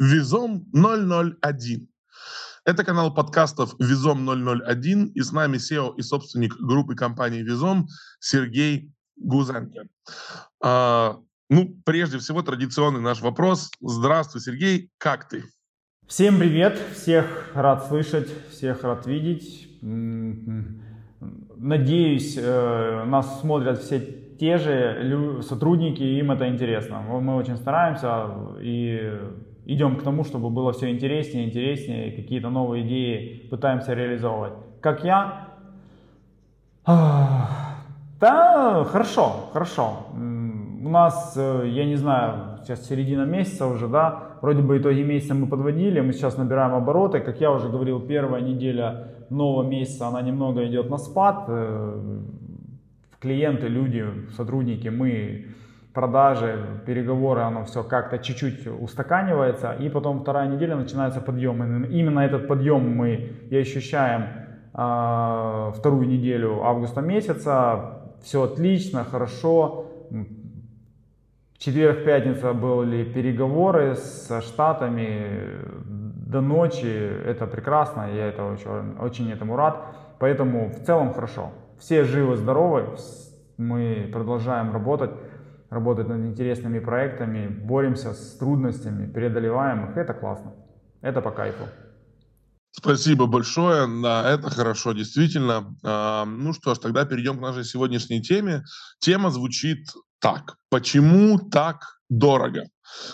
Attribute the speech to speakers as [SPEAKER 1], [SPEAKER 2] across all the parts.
[SPEAKER 1] Визом 001. Это канал подкастов Визом 001, и с нами SEO и собственник группы компании Визом Сергей Гузенко. А, ну, прежде всего, традиционный наш вопрос. Здравствуй, Сергей, как ты?
[SPEAKER 2] Всем привет, всех рад слышать, всех рад видеть. Надеюсь, э, нас смотрят все те же сотрудники, им это интересно. Мы очень стараемся и идем к тому, чтобы было все интереснее, интереснее, какие-то новые идеи пытаемся реализовывать. Как я? Да, хорошо, хорошо. У нас, э, я не знаю, сейчас середина месяца уже, да, вроде бы итоги месяца мы подводили, мы сейчас набираем обороты. Как я уже говорил, первая неделя нового месяца, она немного идет на спад. Э, клиенты, люди, сотрудники, мы, продажи, переговоры, оно все как-то чуть-чуть устаканивается, и потом вторая неделя начинается подъем. И именно этот подъем мы и ощущаем э, вторую неделю августа месяца. Все отлично, хорошо. четверг, пятница были переговоры с штатами до ночи. Это прекрасно, я это очень, очень этому рад. Поэтому в целом хорошо. Все живы, здоровы, мы продолжаем работать, работать над интересными проектами, боремся с трудностями, преодолеваем их. Это классно. Это по кайфу.
[SPEAKER 1] Спасибо большое, да, это хорошо, действительно. А, ну что ж, тогда перейдем к нашей сегодняшней теме. Тема звучит так. Почему так дорого?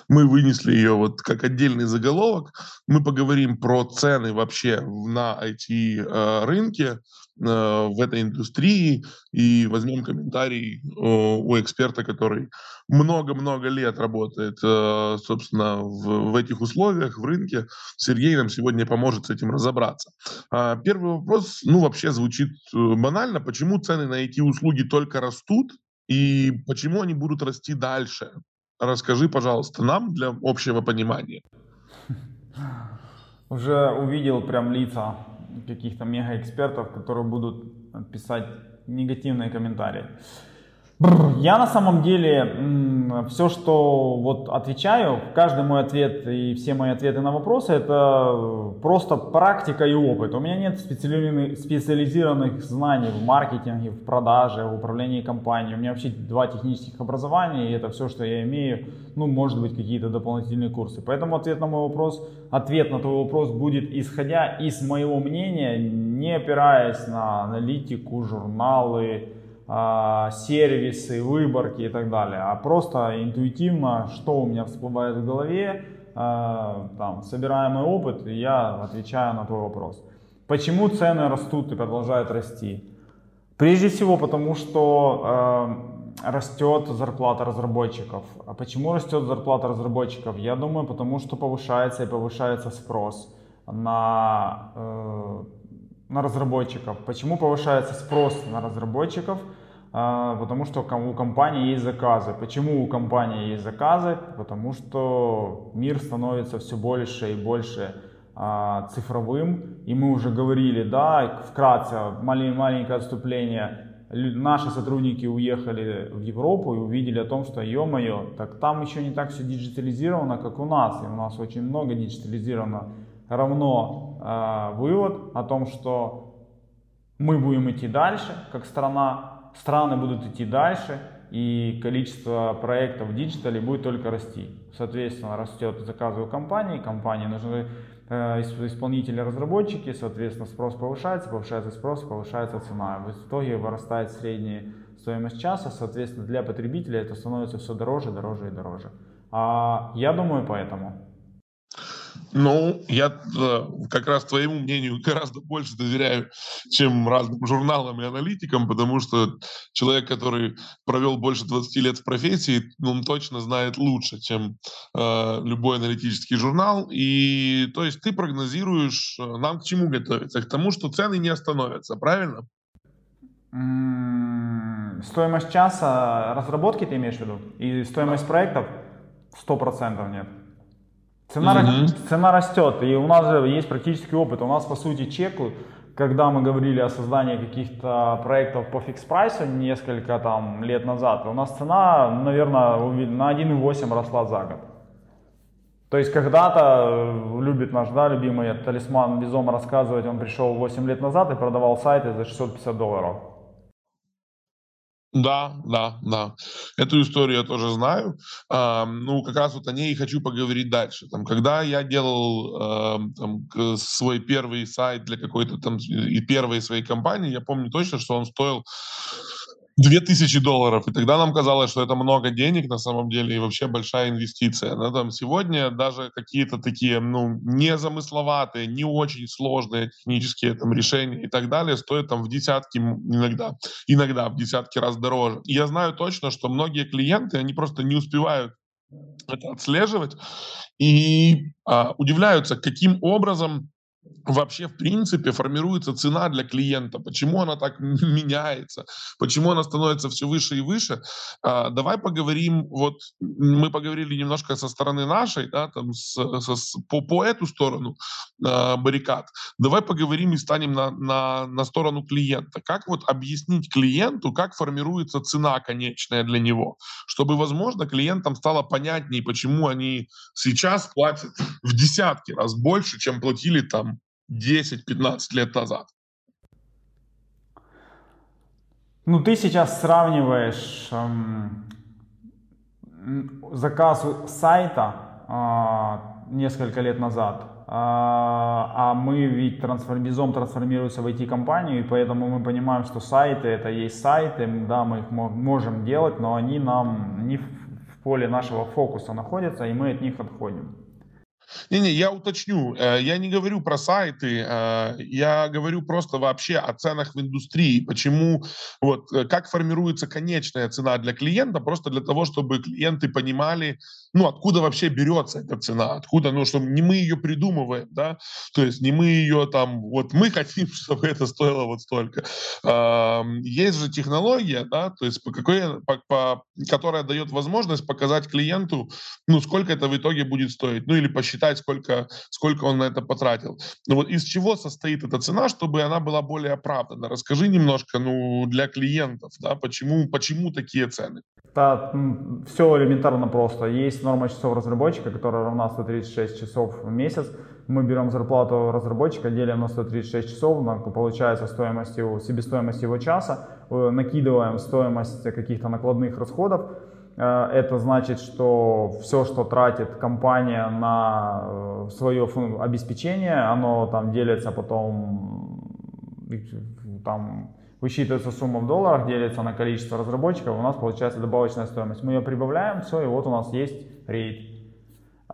[SPEAKER 1] Мы вынесли ее вот как отдельный заголовок. Мы поговорим про цены вообще на IT-рынке, Э, в этой индустрии и возьмем комментарий у эксперта, который много-много лет работает, э, собственно, в, этих условиях, в рынке. Сергей нам сегодня поможет с этим разобраться. А, первый вопрос, ну, вообще звучит э, банально. Почему цены на эти услуги только растут и почему они будут расти дальше? Расскажи, пожалуйста, нам для общего понимания.
[SPEAKER 2] Уже увидел прям лица каких-то мегаэкспертов, которые будут писать негативные комментарии. Я на самом деле все, что вот отвечаю, каждый мой ответ и все мои ответы на вопросы, это просто практика и опыт. У меня нет специализированных, знаний в маркетинге, в продаже, в управлении компанией. У меня вообще два технических образования, и это все, что я имею. Ну, может быть, какие-то дополнительные курсы. Поэтому ответ на мой вопрос, ответ на твой вопрос будет исходя из моего мнения, не опираясь на аналитику, журналы, сервисы, выборки и так далее, а просто интуитивно, что у меня всплывает в голове, а, там, собираемый опыт, и я отвечаю на твой вопрос. Почему цены растут и продолжают расти? Прежде всего потому, что э, растет зарплата разработчиков. А почему растет зарплата разработчиков? Я думаю, потому что повышается и повышается спрос на э, на разработчиков. Почему повышается спрос на разработчиков? А, потому что у компании есть заказы. Почему у компании есть заказы? Потому что мир становится все больше и больше а, цифровым. И мы уже говорили, да, вкратце, маленькое отступление. Наши сотрудники уехали в Европу и увидели о том, что, ё-моё, так там еще не так все диджитализировано, как у нас. И у нас очень много диджитализировано равно э, вывод о том, что мы будем идти дальше, как страна, страны будут идти дальше, и количество проектов в диджитале будет только расти. Соответственно, растет заказы у компаний, компании нужны э, исполнители-разработчики, соответственно, спрос повышается, повышается спрос, повышается цена. В итоге вырастает средняя стоимость часа, соответственно, для потребителя это становится все дороже, дороже и дороже. А я думаю поэтому.
[SPEAKER 1] Ну, я э, как раз твоему мнению гораздо больше доверяю, чем разным журналам и аналитикам, потому что человек, который провел больше 20 лет в профессии, он точно знает лучше, чем э, любой аналитический журнал. И то есть ты прогнозируешь, э, нам к чему готовиться? К тому, что цены не остановятся, правильно?
[SPEAKER 2] Стоимость часа разработки ты имеешь в виду? И стоимость проектов? Сто процентов нет. Цена, угу. цена растет, и у нас же есть практический опыт. У нас, по сути, чеку, когда мы говорили о создании каких-то проектов по фикс прайсу несколько там лет назад, у нас цена, наверное, на 1,8 росла за год. То есть когда-то э, любит наш, да, любимый талисман Бизома рассказывать, он пришел 8 лет назад и продавал сайты за 650 долларов.
[SPEAKER 1] Да, да, да. Эту историю я тоже знаю. А, ну, как раз вот о ней и хочу поговорить дальше. Там, когда я делал а, там, свой первый сайт для какой-то там и первой своей компании, я помню точно, что он стоил 2000 долларов. И тогда нам казалось, что это много денег на самом деле и вообще большая инвестиция. Но там сегодня даже какие-то такие, ну, незамысловатые, не очень сложные технические там решения и так далее стоят там в десятки иногда, иногда в десятки раз дороже. И я знаю точно, что многие клиенты, они просто не успевают это отслеживать и а, удивляются, каким образом вообще в принципе формируется цена для клиента, почему она так меняется, почему она становится все выше и выше. А, давай поговорим, вот мы поговорили немножко со стороны нашей, да, там с, со, по, по эту сторону а, баррикад. Давай поговорим и станем на, на, на сторону клиента. Как вот объяснить клиенту, как формируется цена конечная для него, чтобы, возможно, клиентам стало понятнее, почему они сейчас платят в десятки раз больше, чем платили там 10-15 лет назад.
[SPEAKER 2] Ну, ты сейчас сравниваешь эм, заказ сайта э, несколько лет назад, э, а мы ведь трансформ, Бизом трансформируется в IT-компанию, и поэтому мы понимаем, что сайты это есть сайты, да, мы их можем делать, но они нам не в поле нашего фокуса находятся, и мы от них отходим.
[SPEAKER 1] Не-не, я уточню. Э, я не говорю про сайты, э, я говорю просто вообще о ценах в индустрии. Почему, вот, э, как формируется конечная цена для клиента, просто для того, чтобы клиенты понимали, ну, откуда вообще берется эта цена, откуда, ну, чтобы не мы ее придумываем, да, то есть не мы ее там, вот мы хотим, чтобы это стоило вот столько. Есть же технология, да, то есть по какой, по, по, которая дает возможность показать клиенту, ну, сколько это в итоге будет стоить, ну, или посчитать, сколько, сколько он на это потратил. Ну, вот из чего состоит эта цена, чтобы она была более оправдана? Расскажи немножко, ну, для клиентов, да, почему, почему такие цены?
[SPEAKER 2] Да, все элементарно просто. Есть норма часов разработчика, которая равна 136 часов в месяц. Мы берем зарплату разработчика, делим на 136 часов, получается стоимость его, себестоимость его часа, э, накидываем стоимость каких-то накладных расходов. Э, это значит, что все, что тратит компания на э, свое обеспечение, оно там делится потом там высчитывается сумма в долларах, делится на количество разработчиков, у нас получается добавочная стоимость. Мы ее прибавляем, все, и вот у нас есть рейд.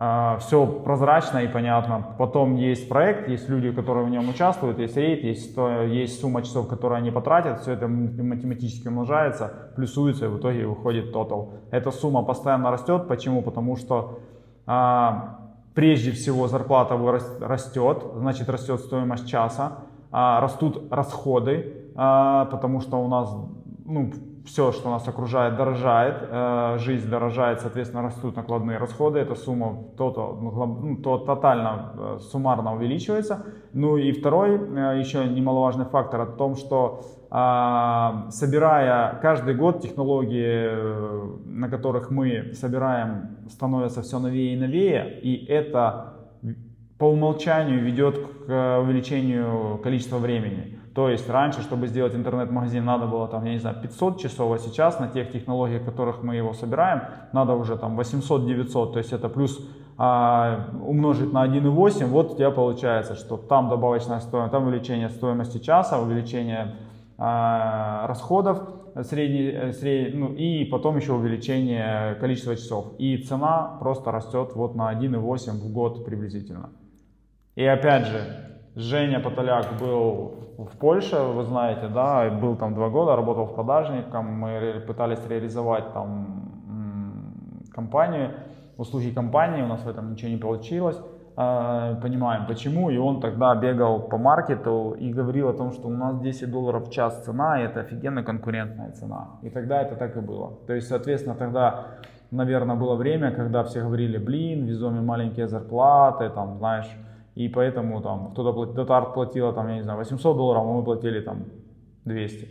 [SPEAKER 2] А, все прозрачно и понятно. Потом есть проект, есть люди, которые в нем участвуют, есть рейд, есть, есть сумма часов, которые они потратят, все это математически умножается, плюсуется и в итоге выходит тотал. Эта сумма постоянно растет. Почему? Потому что а, прежде всего зарплата растет, значит растет стоимость часа, а, растут расходы, а, потому что у нас ну, все, что нас окружает, дорожает, э, жизнь дорожает, соответственно, растут накладные расходы, эта сумма то, то, ну, то тотально, э, суммарно увеличивается. Ну и второй, э, еще немаловажный фактор о том, что а, собирая каждый год технологии, на которых мы собираем, становятся все новее и новее, и это по умолчанию ведет к увеличению количества времени. То есть раньше, чтобы сделать интернет-магазин, надо было там, я не знаю, 500 часов, а сейчас на тех технологиях, которых мы его собираем, надо уже там 800-900, то есть это плюс а, умножить на 1,8, вот у тебя получается, что там добавочная стоимость, там увеличение стоимости часа, увеличение а, расходов, средний, средний, ну, и потом еще увеличение количества часов. И цена просто растет вот на 1,8 в год приблизительно. И опять же, Женя Потоляк был в Польше, вы знаете, да, был там два года, работал в продажником, мы пытались реализовать там компанию, услуги компании, у нас в этом ничего не получилось, а, понимаем почему, и он тогда бегал по маркету и говорил о том, что у нас 10 долларов в час цена, и это офигенно конкурентная цена, и тогда это так и было, то есть, соответственно, тогда наверное, было время, когда все говорили, блин, везоме маленькие зарплаты, там, знаешь, и поэтому там кто-то платил, Дотарт платила там, я не знаю, 800 долларов, а мы платили там 200.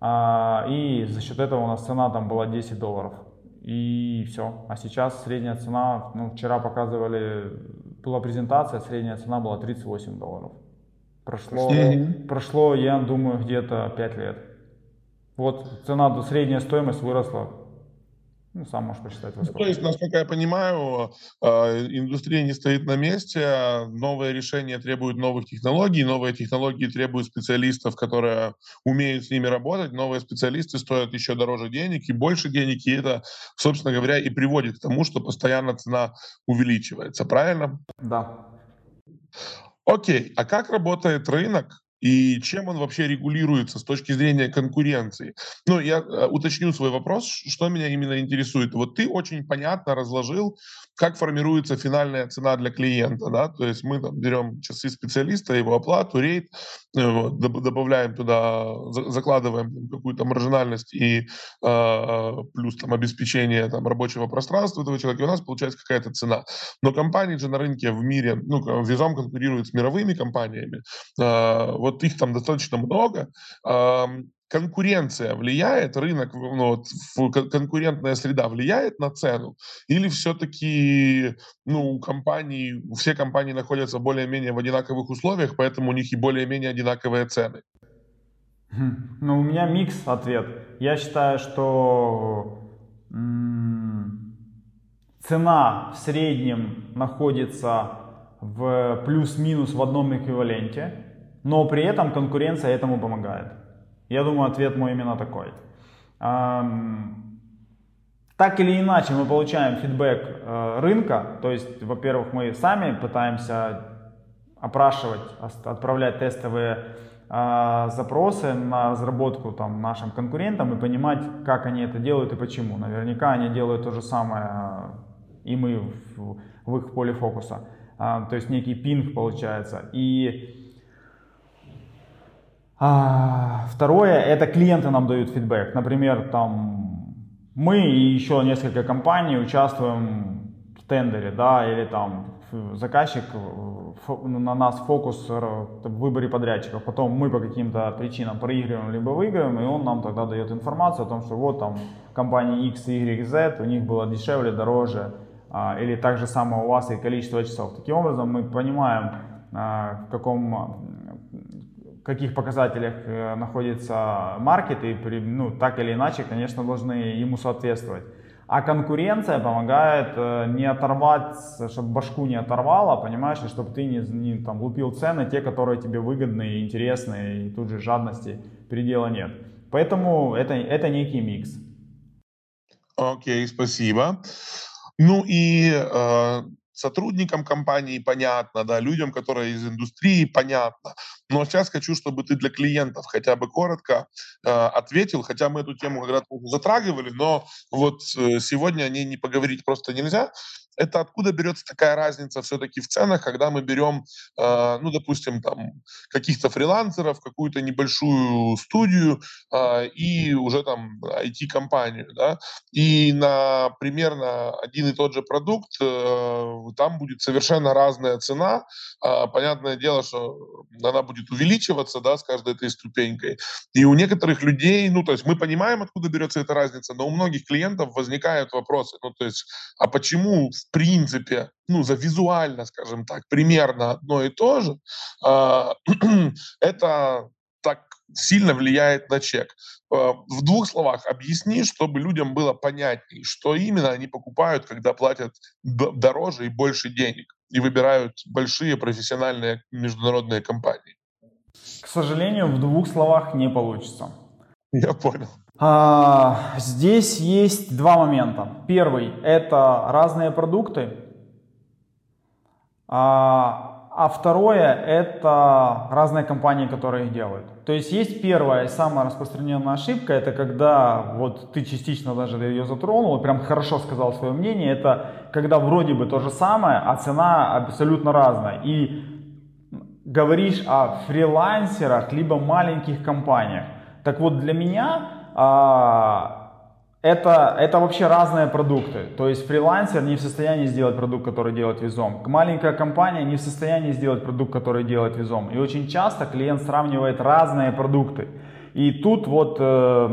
[SPEAKER 2] А, и за счет этого у нас цена там была 10 долларов. и все. А сейчас средняя цена, ну, вчера показывали, была презентация, средняя цена была 38 долларов. Прошло, mm-hmm. прошло, я думаю, где-то 5 лет. Вот цена, средняя стоимость выросла ну, сам можешь посчитать.
[SPEAKER 1] Ну, то есть, насколько я понимаю, а, индустрия не стоит на месте, а новые решения требуют новых технологий, новые технологии требуют специалистов, которые умеют с ними работать, новые специалисты стоят еще дороже денег и больше денег, и это, собственно говоря, и приводит к тому, что постоянно цена увеличивается, правильно?
[SPEAKER 2] Да.
[SPEAKER 1] Окей, а как работает рынок и чем он вообще регулируется с точки зрения конкуренции. Ну, я э, уточню свой вопрос, что меня именно интересует. Вот ты очень понятно разложил, как формируется финальная цена для клиента, да, то есть мы там берем часы специалиста, его оплату, рейд, э, добавляем туда, закладываем какую-то маржинальность и э, плюс там обеспечение там рабочего пространства этого человека, и у нас получается какая-то цена. Но компании же на рынке в мире, ну, Визом конкурирует с мировыми компаниями, э, вот вот их там достаточно много. Конкуренция влияет, рынок, ну, вот, конкурентная среда влияет на цену? Или все-таки ну, компании, все компании находятся более-менее в одинаковых условиях, поэтому у них и более-менее одинаковые цены?
[SPEAKER 2] Хм, ну, у меня микс ответ. Я считаю, что цена в среднем находится в плюс-минус в одном эквиваленте но при этом конкуренция этому помогает. Я думаю, ответ мой именно такой. Так или иначе мы получаем фидбэк э, рынка, то есть, во-первых, мы сами пытаемся опрашивать, отправлять тестовые э, запросы на разработку там, нашим конкурентам и понимать, как они это делают и почему. Наверняка они делают то же самое э, и мы в, в их поле фокуса. А, то есть некий пинг получается. И а, второе, это клиенты нам дают фидбэк. Например, там мы и еще несколько компаний участвуем в тендере, да, или там заказчик на нас фокус в выборе подрядчиков. Потом мы по каким-то причинам проигрываем либо выигрываем, и он нам тогда дает информацию о том, что вот там компания X, Y, Z, у них было дешевле, дороже, а, или так же самое у вас и количество часов. Таким образом мы понимаем, а, в каком каких показателях э, находится маркет, и ну, так или иначе, конечно, должны ему соответствовать. А конкуренция помогает э, не оторвать, чтобы башку не оторвала, понимаешь, и чтобы ты не, не там, лупил цены, те, которые тебе выгодны и интересны, и тут же жадности предела нет. Поэтому это, это некий микс.
[SPEAKER 1] Окей, okay, спасибо. Ну и э, сотрудникам компании понятно, да, людям, которые из индустрии понятно. Но сейчас хочу, чтобы ты для клиентов хотя бы коротко э, ответил, хотя мы эту тему когда-то затрагивали, но вот э, сегодня о ней не поговорить просто нельзя это откуда берется такая разница все-таки в ценах, когда мы берем, э, ну, допустим, там каких-то фрилансеров, какую-то небольшую студию э, и уже там IT-компанию, да, и на примерно один и тот же продукт э, там будет совершенно разная цена. Э, понятное дело, что она будет увеличиваться, да, с каждой этой ступенькой. И у некоторых людей, ну, то есть мы понимаем, откуда берется эта разница, но у многих клиентов возникают вопросы, ну, то есть, а почему в принципе, ну, за визуально, скажем так, примерно одно и то же, э, это так сильно влияет на чек. Э, в двух словах объясни, чтобы людям было понятнее, что именно они покупают, когда платят дороже и больше денег и выбирают большие профессиональные международные компании.
[SPEAKER 2] К сожалению, в двух словах не получится.
[SPEAKER 1] Я понял.
[SPEAKER 2] А, здесь есть два момента. Первый – это разные продукты. А, а второе – это разные компании, которые их делают. То есть есть первая и самая распространенная ошибка, это когда вот ты частично даже ее затронул, прям хорошо сказал свое мнение, это когда вроде бы то же самое, а цена абсолютно разная. И говоришь о фрилансерах, либо маленьких компаниях. Так вот для меня это, это вообще разные продукты. То есть фрилансер не в состоянии сделать продукт, который делает Визом. Маленькая компания не в состоянии сделать продукт, который делает Визом. И очень часто клиент сравнивает разные продукты. И тут вот э,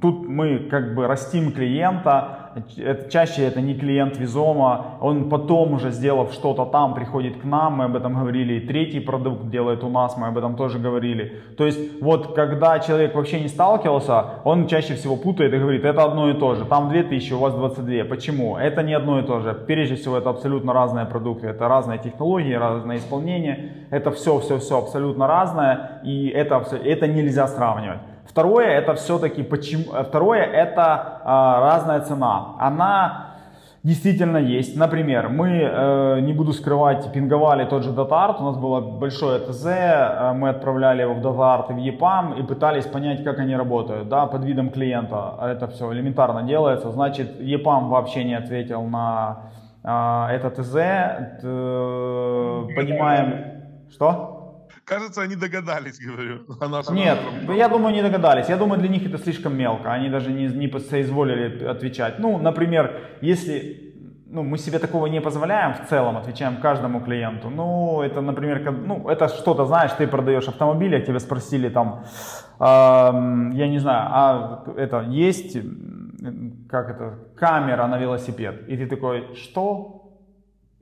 [SPEAKER 2] тут мы как бы растим клиента, это, чаще это не клиент Визома, он потом уже сделав что-то там, приходит к нам, мы об этом говорили, и третий продукт делает у нас, мы об этом тоже говорили. То есть вот когда человек вообще не сталкивался, он чаще всего путает и говорит, это одно и то же, там 2000, у вас 22. Почему? Это не одно и то же. Прежде всего это абсолютно разные продукты, это разные технологии, разное исполнение, это все-все-все абсолютно разное, и это, это нельзя сравнивать. Второе это все-таки почему. Второе это а, разная цена. Она действительно есть. Например, мы, э, не буду скрывать, пинговали тот же DataArt, у нас было большое ТЗ, э, мы отправляли его в DataArt и в EPAM и пытались понять, как они работают, да, под видом клиента. Это все элементарно делается, значит, EPAM вообще не ответил на э, это ТЗ, понимаем, что?
[SPEAKER 1] Кажется, они догадались, говорю.
[SPEAKER 2] Нет, я думаю, не догадались. Я думаю, для них это слишком мелко. Они даже не, не соизволили отвечать. Ну, например, если ну, мы себе такого не позволяем в целом, отвечаем каждому клиенту. Ну, это, например, ну, это что-то, знаешь, ты продаешь автомобиль, а тебя спросили там, э, я не знаю, а это есть, как это, камера на велосипед. И ты такой, что?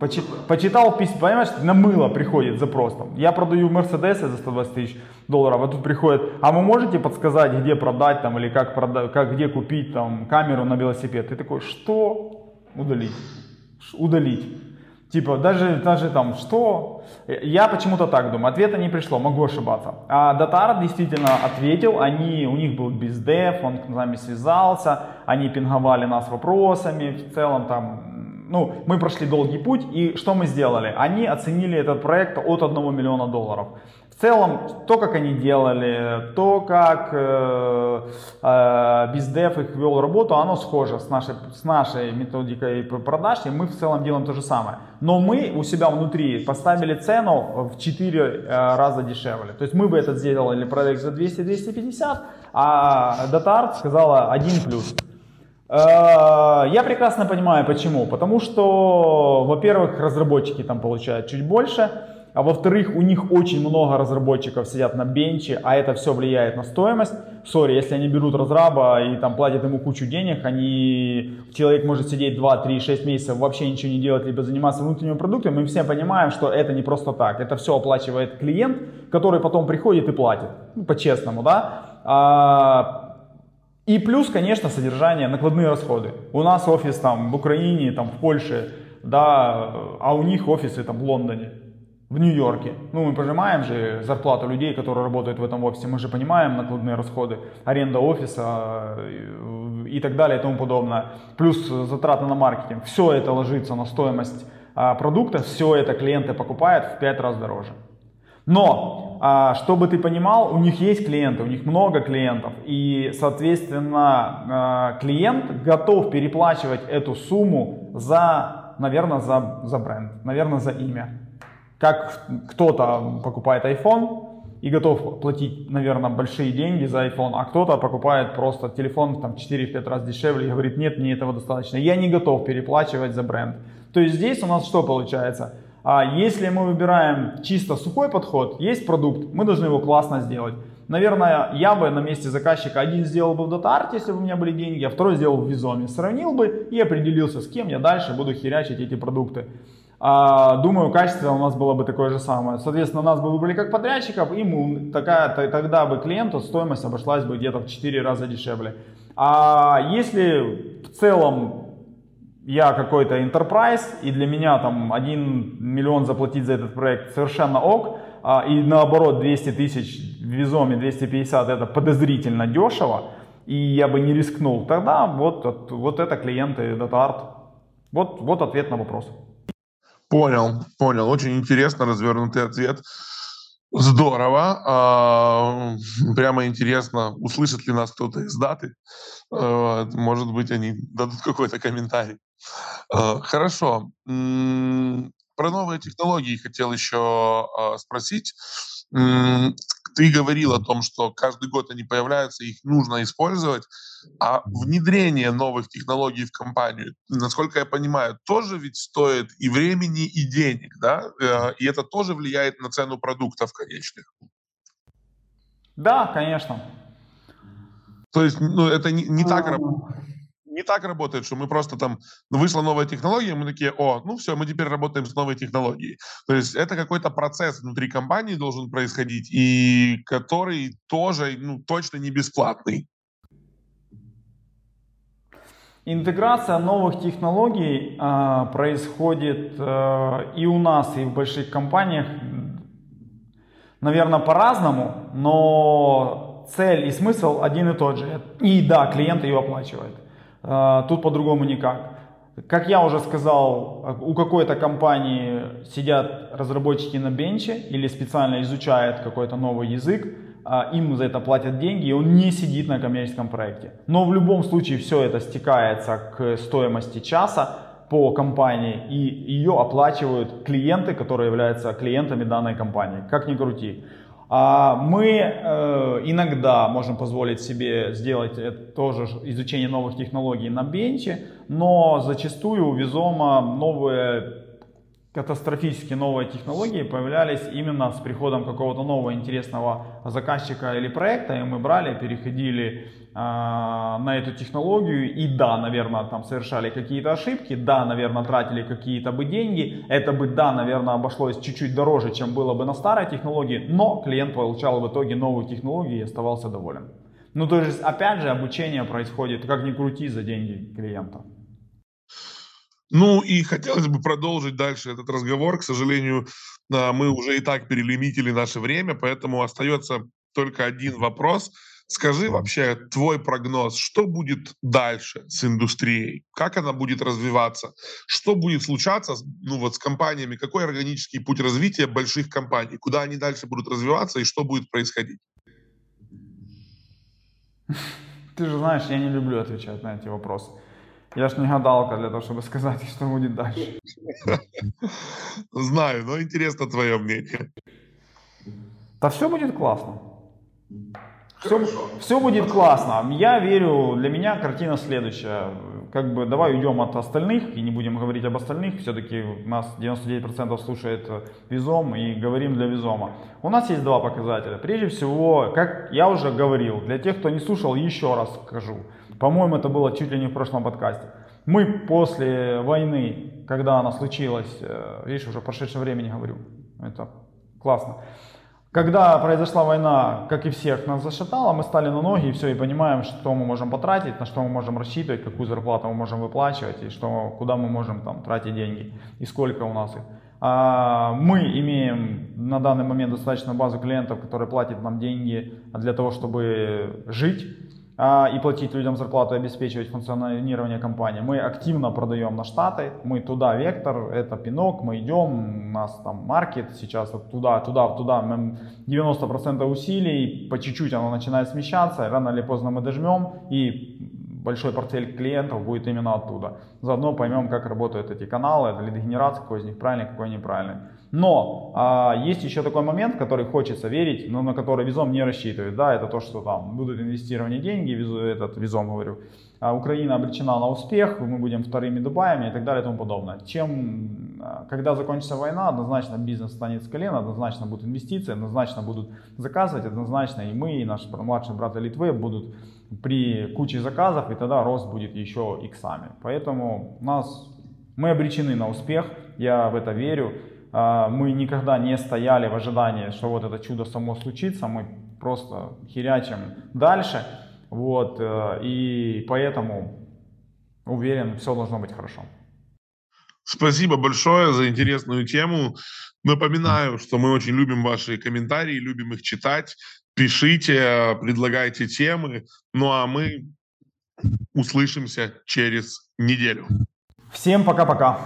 [SPEAKER 2] Почитал письма, понимаешь, на мыло приходит запрос. Там. Я продаю Мерседесы за 120 тысяч долларов, а тут приходит, а вы можете подсказать, где продать там, или как, продать, как где купить там камеру на велосипед? Ты такой, что? Удалить. Удалить. Типа, даже, даже там, что? Я почему-то так думаю. Ответа не пришло, могу ошибаться. А Датар действительно ответил, они, у них был бездев, он с нами связался, они пинговали нас вопросами, в целом там ну, мы прошли долгий путь, и что мы сделали? Они оценили этот проект от 1 миллиона долларов. В целом, то, как они делали, то, как э, э, BizDev их вел работу, оно схоже с нашей, с нашей методикой продаж, и мы в целом делаем то же самое. Но мы у себя внутри поставили цену в 4 э, раза дешевле. То есть мы бы этот сделали проект за 200-250, а DataArt сказала 1 плюс. Э, я прекрасно понимаю, почему. Потому что, во-первых, разработчики там получают чуть больше, а во-вторых, у них очень много разработчиков сидят на бенче, а это все влияет на стоимость. Сори, если они берут разраба и там платят ему кучу денег, они, человек может сидеть 2, 3, 6 месяцев, вообще ничего не делать, либо заниматься внутренним продуктом. Мы все понимаем, что это не просто так. Это все оплачивает клиент, который потом приходит и платит. Ну, по-честному, да. А, и плюс, конечно, содержание, накладные расходы. У нас офис там в Украине, там в Польше, да, а у них офисы там в Лондоне, в Нью-Йорке. Ну, мы пожимаем же зарплату людей, которые работают в этом офисе, мы же понимаем накладные расходы, аренда офиса э, и так далее и тому подобное. Плюс затраты на маркетинг. Все это ложится на стоимость а, продукта, все это клиенты покупают в 5 раз дороже. Но, а, чтобы ты понимал, у них есть клиенты, у них много клиентов, и, соответственно, а, клиент готов переплачивать эту сумму за, наверное, за, за бренд, наверное, за имя. Как кто-то покупает iPhone и готов платить, наверное, большие деньги за iPhone, а кто-то покупает просто телефон там 4-5 раз дешевле и говорит, нет, мне этого достаточно. Я не готов переплачивать за бренд. То есть здесь у нас что получается? А если мы выбираем чисто сухой подход, есть продукт, мы должны его классно сделать. Наверное, я бы на месте заказчика один сделал бы в DataArt, если бы у меня были деньги, а второй сделал в Визоме. Сравнил бы и определился, с кем я дальше буду херячить эти продукты. А, думаю, качество у нас было бы такое же самое. Соответственно, нас бы выбрали как подрядчиков, и такая, тогда бы клиенту стоимость обошлась бы где-то в 4 раза дешевле. А если в целом я какой-то enterprise, и для меня там 1 миллион заплатить за этот проект совершенно ок, а, и наоборот 200 тысяч в Визоме 250 это подозрительно дешево, и я бы не рискнул, тогда вот, вот это клиенты DataArt. Вот, вот ответ на вопрос.
[SPEAKER 1] Понял, понял. Очень интересно развернутый ответ. Здорово. А, прямо интересно, услышит ли нас кто-то из даты. А, может быть, они дадут какой-то комментарий. А, хорошо. Про новые технологии хотел еще спросить. Ты говорил о том, что каждый год они появляются, их нужно использовать. А внедрение новых технологий в компанию, насколько я понимаю, тоже ведь стоит и времени, и денег, да? Э, и это тоже влияет на цену продуктов конечных.
[SPEAKER 2] Да, конечно.
[SPEAKER 1] То есть, ну, это не, не так работает не так работает, что мы просто там, вышла новая технология, мы такие, о, ну все, мы теперь работаем с новой технологией. То есть это какой-то процесс внутри компании должен происходить, и который тоже, ну, точно не бесплатный.
[SPEAKER 2] Интеграция новых технологий э, происходит э, и у нас, и в больших компаниях, наверное, по-разному, но цель и смысл один и тот же. И да, клиент ее оплачивает. Э, тут по-другому никак. Как я уже сказал, у какой-то компании сидят разработчики на бенче или специально изучают какой-то новый язык, а, им за это платят деньги, и он не сидит на коммерческом проекте. Но в любом случае все это стекается к стоимости часа по компании, и ее оплачивают клиенты, которые являются клиентами данной компании. Как ни крути. А мы э, иногда можем позволить себе сделать тоже изучение новых технологий на бенче, но зачастую у Визома новые катастрофически новые технологии появлялись именно с приходом какого-то нового интересного заказчика или проекта, и мы брали, переходили э, на эту технологию, и да, наверное, там совершали какие-то ошибки, да, наверное, тратили какие-то бы деньги, это бы, да, наверное, обошлось чуть-чуть дороже, чем было бы на старой технологии, но клиент получал в итоге новую технологию и оставался доволен. Ну, то есть, опять же, обучение происходит, как ни крути, за деньги клиента.
[SPEAKER 1] Ну и хотелось бы продолжить дальше этот разговор. К сожалению, а, мы уже и так перелимитили наше время, поэтому остается только один вопрос. Скажи вообще твой прогноз, что будет дальше с индустрией? Как она будет развиваться? Что будет случаться ну, вот, с компаниями? Какой органический путь развития больших компаний? Куда они дальше будут развиваться и что будет происходить?
[SPEAKER 2] Ты же знаешь, я не люблю отвечать на эти вопросы. Я ж не гадалка для того, чтобы сказать, что будет дальше.
[SPEAKER 1] Знаю, но интересно твое мнение.
[SPEAKER 2] Да все будет классно. Все, все будет классно. Я верю, для меня картина следующая. Как бы давай уйдем от остальных и не будем говорить об остальных. Все-таки нас 99% слушает Визом и говорим для Визома. У нас есть два показателя. Прежде всего, как я уже говорил, для тех, кто не слушал, еще раз скажу. По-моему, это было чуть ли не в прошлом подкасте. Мы после войны, когда она случилась, э, видишь, уже прошедшее времени говорю, это классно. Когда произошла война, как и всех нас зашатало, мы стали на ноги и все, и понимаем, что мы можем потратить, на что мы можем рассчитывать, какую зарплату мы можем выплачивать, и что, куда мы можем там тратить деньги, и сколько у нас их. А мы имеем на данный момент достаточно базу клиентов, которые платят нам деньги для того, чтобы жить и платить людям зарплату, обеспечивать функционирование компании. Мы активно продаем на Штаты, мы туда вектор, это пинок, мы идем, у нас там маркет сейчас вот туда, туда, туда, мы 90% усилий, по чуть-чуть оно начинает смещаться, рано или поздно мы дожмем, и большой портфель клиентов будет именно оттуда. Заодно поймем, как работают эти каналы, это лидогенерация, какой из них правильный, какой неправильный. Но а, есть еще такой момент, который хочется верить, но на который Визом не рассчитывает. Да, это то, что там будут инвестирование деньги, визу, этот Визом говорю. А Украина обречена на успех, мы будем вторыми Дубаями и так далее и тому подобное. Чем, а, когда закончится война, однозначно бизнес станет с колена, однозначно будут инвестиции, однозначно будут заказывать, однозначно и мы, и наш младший брат Литвы будут при куче заказов, и тогда рост будет еще иксами. Поэтому нас, мы обречены на успех, я в это верю. А, мы никогда не стояли в ожидании, что вот это чудо само случится, мы просто херячим дальше, вот, э, и поэтому уверен, все должно быть хорошо.
[SPEAKER 1] Спасибо большое за интересную тему. Напоминаю, что мы очень любим ваши комментарии, любим их читать. Пишите, предлагайте темы. Ну а мы услышимся через неделю.
[SPEAKER 2] Всем пока-пока.